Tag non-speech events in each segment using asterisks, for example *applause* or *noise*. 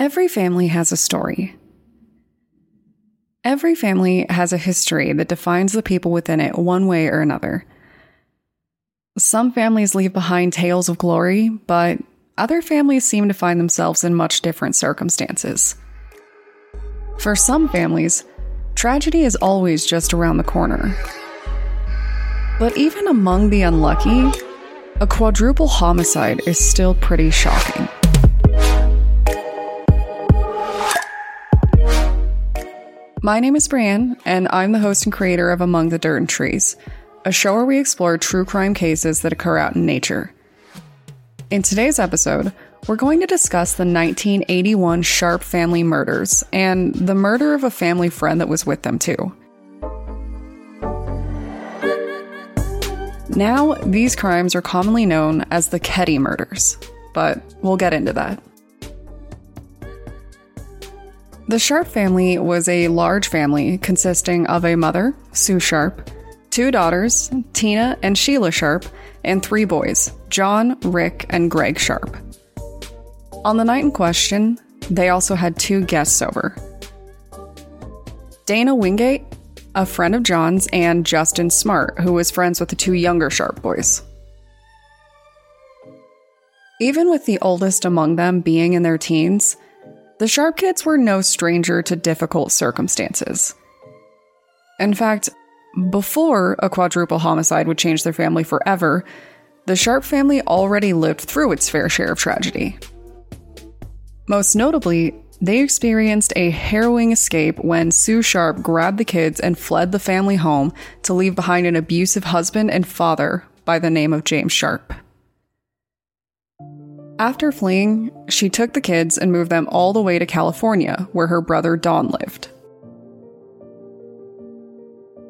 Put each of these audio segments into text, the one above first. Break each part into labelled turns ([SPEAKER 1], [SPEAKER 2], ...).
[SPEAKER 1] Every family has a story. Every family has a history that defines the people within it one way or another. Some families leave behind tales of glory, but other families seem to find themselves in much different circumstances. For some families, tragedy is always just around the corner. But even among the unlucky, a quadruple homicide is still pretty shocking. My name is Brienne, and I'm the host and creator of Among the Dirt and Trees, a show where we explore true crime cases that occur out in nature. In today's episode, we're going to discuss the 1981 Sharp family murders and the murder of a family friend that was with them, too. Now, these crimes are commonly known as the Keddie murders, but we'll get into that. The Sharp family was a large family consisting of a mother, Sue Sharp, two daughters, Tina and Sheila Sharp, and three boys, John, Rick, and Greg Sharp. On the night in question, they also had two guests over Dana Wingate, a friend of John's, and Justin Smart, who was friends with the two younger Sharp boys. Even with the oldest among them being in their teens, the Sharp kids were no stranger to difficult circumstances. In fact, before a quadruple homicide would change their family forever, the Sharp family already lived through its fair share of tragedy. Most notably, they experienced a harrowing escape when Sue Sharp grabbed the kids and fled the family home to leave behind an abusive husband and father by the name of James Sharp. After fleeing, she took the kids and moved them all the way to California, where her brother Don lived.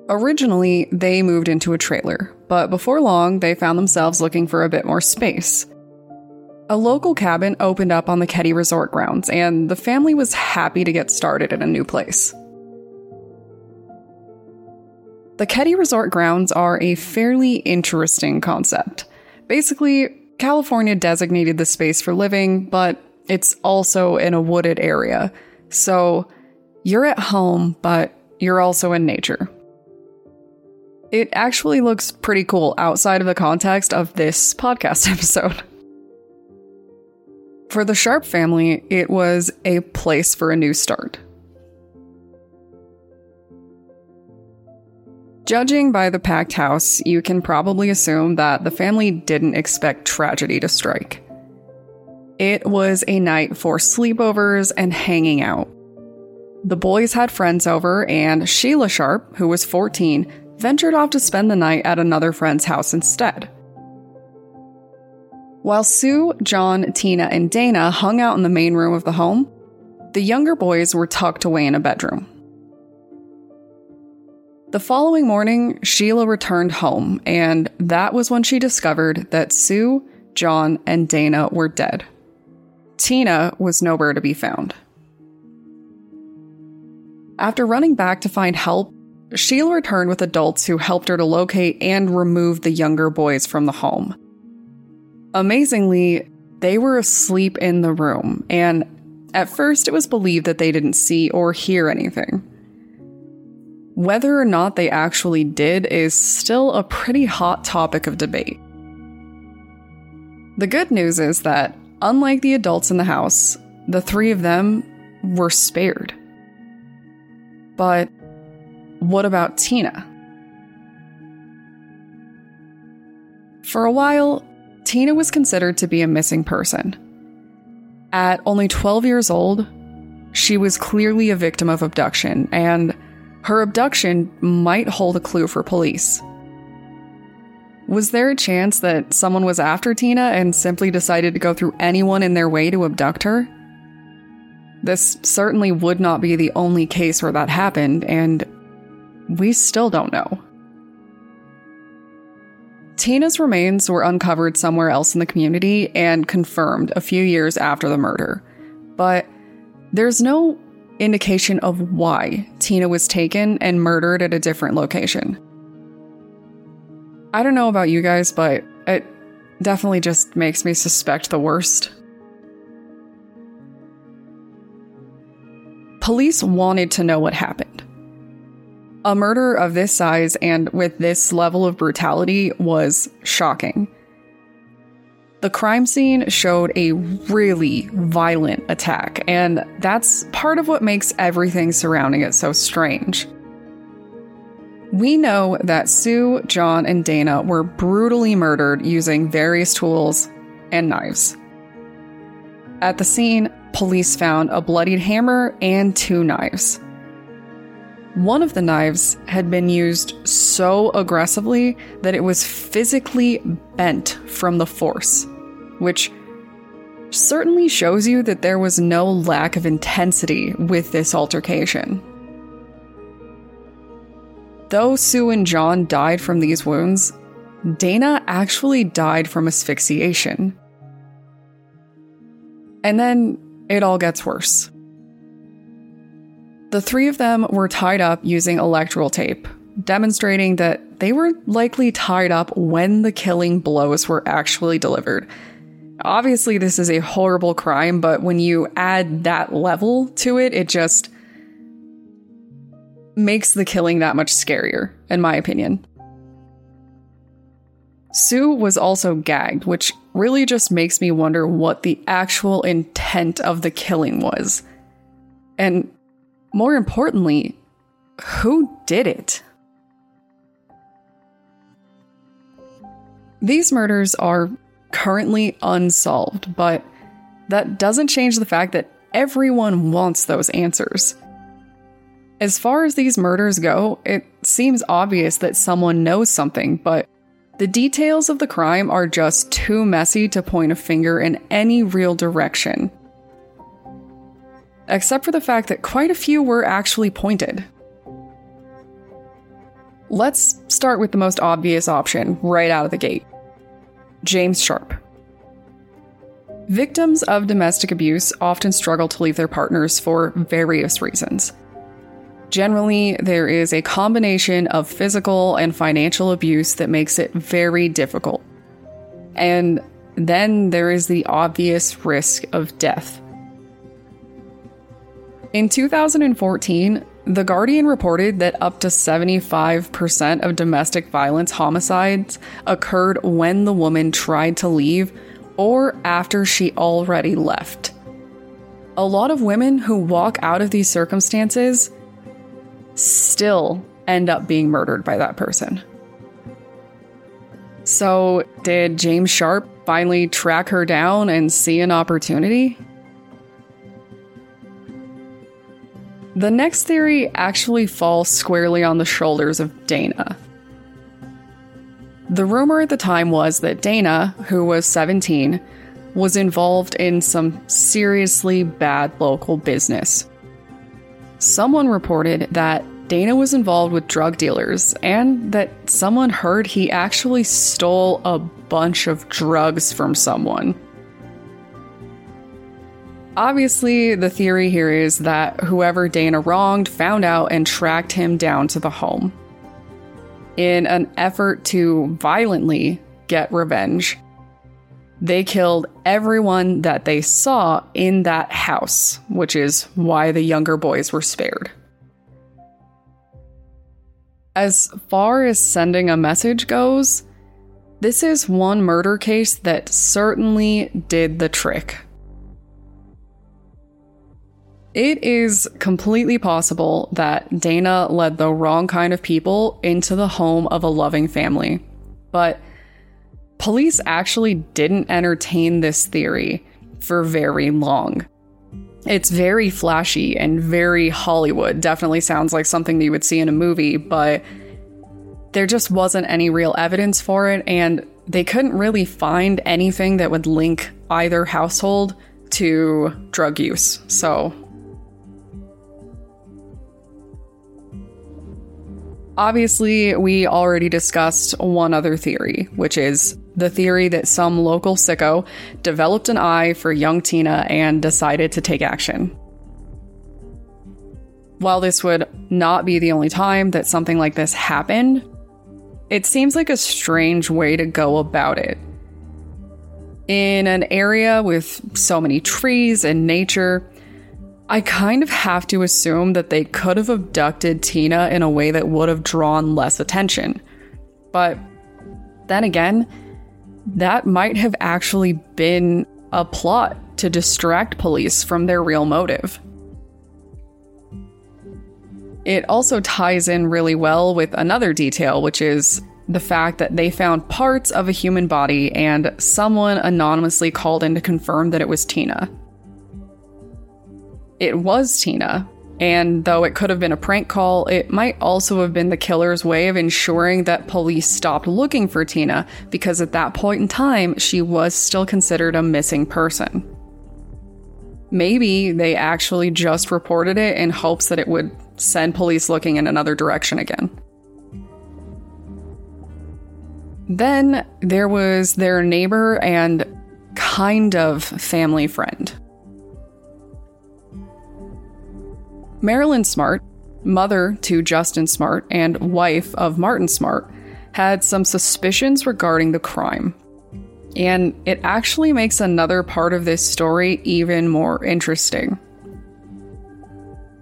[SPEAKER 1] Originally, they moved into a trailer, but before long, they found themselves looking for a bit more space. A local cabin opened up on the Keddie Resort grounds, and the family was happy to get started in a new place. The Keddie Resort grounds are a fairly interesting concept. Basically, California designated the space for living, but it's also in a wooded area. So you're at home, but you're also in nature. It actually looks pretty cool outside of the context of this podcast *laughs* episode. For the Sharp family, it was a place for a new start. Judging by the packed house, you can probably assume that the family didn't expect tragedy to strike. It was a night for sleepovers and hanging out. The boys had friends over, and Sheila Sharp, who was 14, ventured off to spend the night at another friend's house instead. While Sue, John, Tina, and Dana hung out in the main room of the home, the younger boys were tucked away in a bedroom. The following morning, Sheila returned home, and that was when she discovered that Sue, John, and Dana were dead. Tina was nowhere to be found. After running back to find help, Sheila returned with adults who helped her to locate and remove the younger boys from the home. Amazingly, they were asleep in the room, and at first it was believed that they didn't see or hear anything. Whether or not they actually did is still a pretty hot topic of debate. The good news is that, unlike the adults in the house, the three of them were spared. But what about Tina? For a while, Tina was considered to be a missing person. At only 12 years old, she was clearly a victim of abduction, and her abduction might hold a clue for police. Was there a chance that someone was after Tina and simply decided to go through anyone in their way to abduct her? This certainly would not be the only case where that happened, and we still don't know. Tina's remains were uncovered somewhere else in the community and confirmed a few years after the murder, but there's no indication of why Tina was taken and murdered at a different location. I don't know about you guys, but it definitely just makes me suspect the worst. police wanted to know what happened. A murder of this size and with this level of brutality was shocking. The crime scene showed a really violent attack, and that's part of what makes everything surrounding it so strange. We know that Sue, John, and Dana were brutally murdered using various tools and knives. At the scene, police found a bloodied hammer and two knives. One of the knives had been used so aggressively that it was physically bent from the force, which certainly shows you that there was no lack of intensity with this altercation. Though Sue and John died from these wounds, Dana actually died from asphyxiation. And then it all gets worse. The three of them were tied up using electrical tape, demonstrating that they were likely tied up when the killing blows were actually delivered. Obviously, this is a horrible crime, but when you add that level to it, it just makes the killing that much scarier, in my opinion. Sue was also gagged, which really just makes me wonder what the actual intent of the killing was. And more importantly, who did it? These murders are currently unsolved, but that doesn't change the fact that everyone wants those answers. As far as these murders go, it seems obvious that someone knows something, but the details of the crime are just too messy to point a finger in any real direction except for the fact that quite a few were actually pointed. Let's start with the most obvious option right out of the gate James Sharp. Victims of domestic abuse often struggle to leave their partners for various reasons. Generally, there is a combination of physical and financial abuse that makes it very difficult. And then there is the obvious risk of death. In 2014, The Guardian reported that up to 75% of domestic violence homicides occurred when the woman tried to leave or after she already left. A lot of women who walk out of these circumstances still end up being murdered by that person. So, did James Sharp finally track her down and see an opportunity? The next theory actually falls squarely on the shoulders of Dana. The rumor at the time was that Dana, who was 17, was involved in some seriously bad local business. Someone reported that Dana was involved with drug dealers and that someone heard he actually stole a bunch of drugs from someone. Obviously, the theory here is that whoever Dana wronged found out and tracked him down to the home. In an effort to violently get revenge, they killed everyone that they saw in that house, which is why the younger boys were spared. As far as sending a message goes, this is one murder case that certainly did the trick. It is completely possible that Dana led the wrong kind of people into the home of a loving family. But police actually didn't entertain this theory for very long. It's very flashy and very Hollywood. Definitely sounds like something that you would see in a movie, but there just wasn't any real evidence for it, and they couldn't really find anything that would link either household to drug use. So Obviously, we already discussed one other theory, which is the theory that some local sicko developed an eye for young Tina and decided to take action. While this would not be the only time that something like this happened, it seems like a strange way to go about it. In an area with so many trees and nature, I kind of have to assume that they could have abducted Tina in a way that would have drawn less attention. But then again, that might have actually been a plot to distract police from their real motive. It also ties in really well with another detail, which is the fact that they found parts of a human body and someone anonymously called in to confirm that it was Tina. It was Tina, and though it could have been a prank call, it might also have been the killer's way of ensuring that police stopped looking for Tina because at that point in time, she was still considered a missing person. Maybe they actually just reported it in hopes that it would send police looking in another direction again. Then there was their neighbor and kind of family friend. Marilyn Smart, mother to Justin Smart and wife of Martin Smart, had some suspicions regarding the crime. And it actually makes another part of this story even more interesting.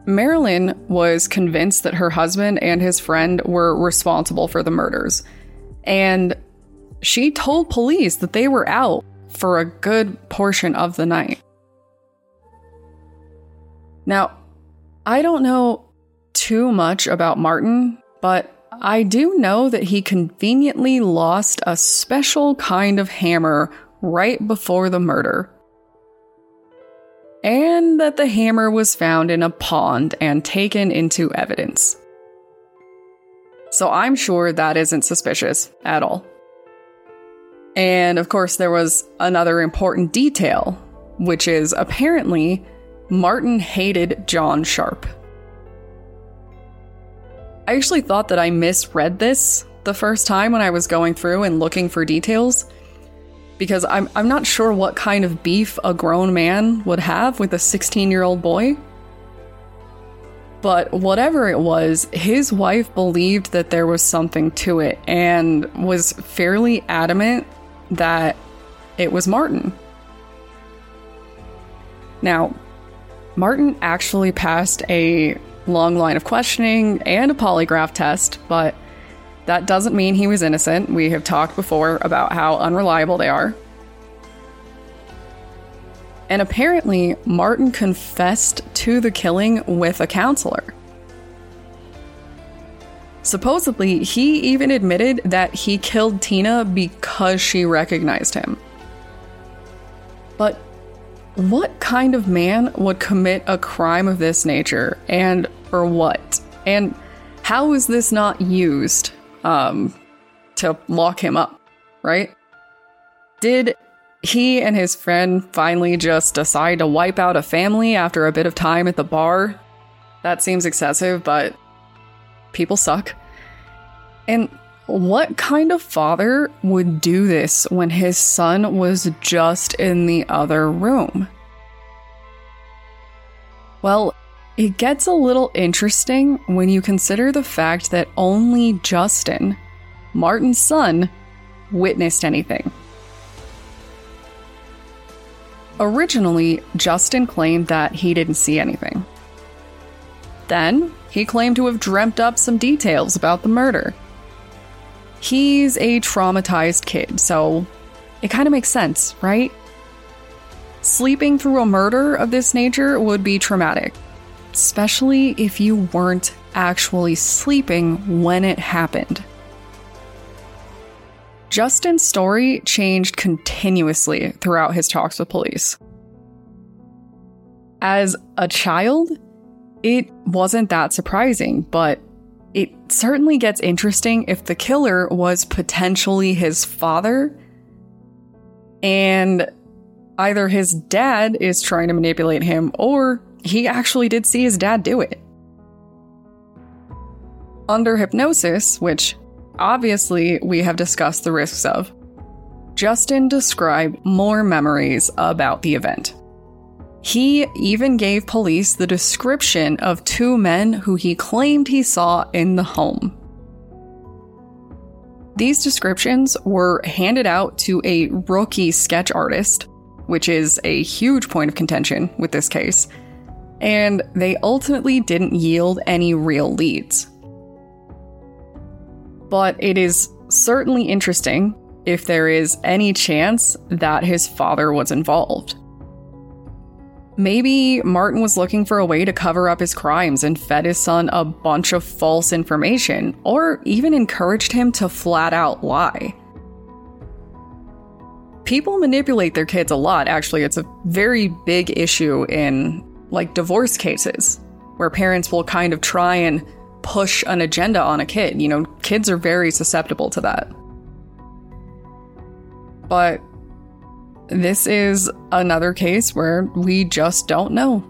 [SPEAKER 1] Marilyn was convinced that her husband and his friend were responsible for the murders, and she told police that they were out for a good portion of the night. Now, I don't know too much about Martin, but I do know that he conveniently lost a special kind of hammer right before the murder. And that the hammer was found in a pond and taken into evidence. So I'm sure that isn't suspicious at all. And of course, there was another important detail, which is apparently Martin hated John Sharp. I actually thought that I misread this the first time when I was going through and looking for details because I'm, I'm not sure what kind of beef a grown man would have with a 16 year old boy. But whatever it was, his wife believed that there was something to it and was fairly adamant that it was Martin. Now, Martin actually passed a long line of questioning and a polygraph test, but that doesn't mean he was innocent. We have talked before about how unreliable they are. And apparently, Martin confessed to the killing with a counselor. Supposedly, he even admitted that he killed Tina because she recognized him. But what kind of man would commit a crime of this nature and for what? And how is this not used um, to lock him up, right? Did he and his friend finally just decide to wipe out a family after a bit of time at the bar? That seems excessive, but people suck. And what kind of father would do this when his son was just in the other room? Well, it gets a little interesting when you consider the fact that only Justin, Martin's son, witnessed anything. Originally, Justin claimed that he didn't see anything. Then, he claimed to have dreamt up some details about the murder. He's a traumatized kid, so it kind of makes sense, right? Sleeping through a murder of this nature would be traumatic, especially if you weren't actually sleeping when it happened. Justin's story changed continuously throughout his talks with police. As a child, it wasn't that surprising, but it certainly gets interesting if the killer was potentially his father and either his dad is trying to manipulate him or he actually did see his dad do it. Under hypnosis, which obviously we have discussed the risks of, Justin described more memories about the event. He even gave police the description of two men who he claimed he saw in the home. These descriptions were handed out to a rookie sketch artist, which is a huge point of contention with this case. and they ultimately didn't yield any real leads. But it is certainly interesting if there is any chance that his father was involved. Maybe Martin was looking for a way to cover up his crimes and fed his son a bunch of false information, or even encouraged him to flat out lie. People manipulate their kids a lot, actually. It's a very big issue in like divorce cases, where parents will kind of try and push an agenda on a kid. You know, kids are very susceptible to that. But this is another case where we just don't know.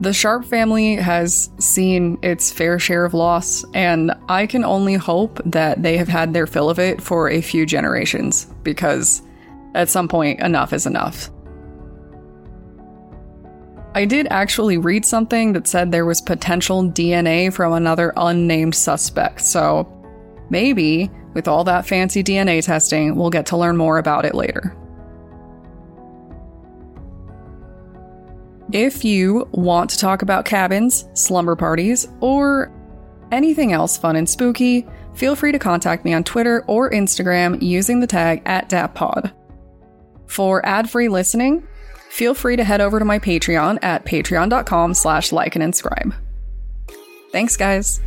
[SPEAKER 1] The Sharp family has seen its fair share of loss, and I can only hope that they have had their fill of it for a few generations, because at some point, enough is enough. I did actually read something that said there was potential DNA from another unnamed suspect, so maybe with all that fancy DNA testing, we'll get to learn more about it later. If you want to talk about cabins, slumber parties, or anything else fun and spooky, feel free to contact me on Twitter or Instagram using the tag at DAPPod. For ad-free listening, feel free to head over to my Patreon at patreon.com slash like and inscribe. Thanks, guys.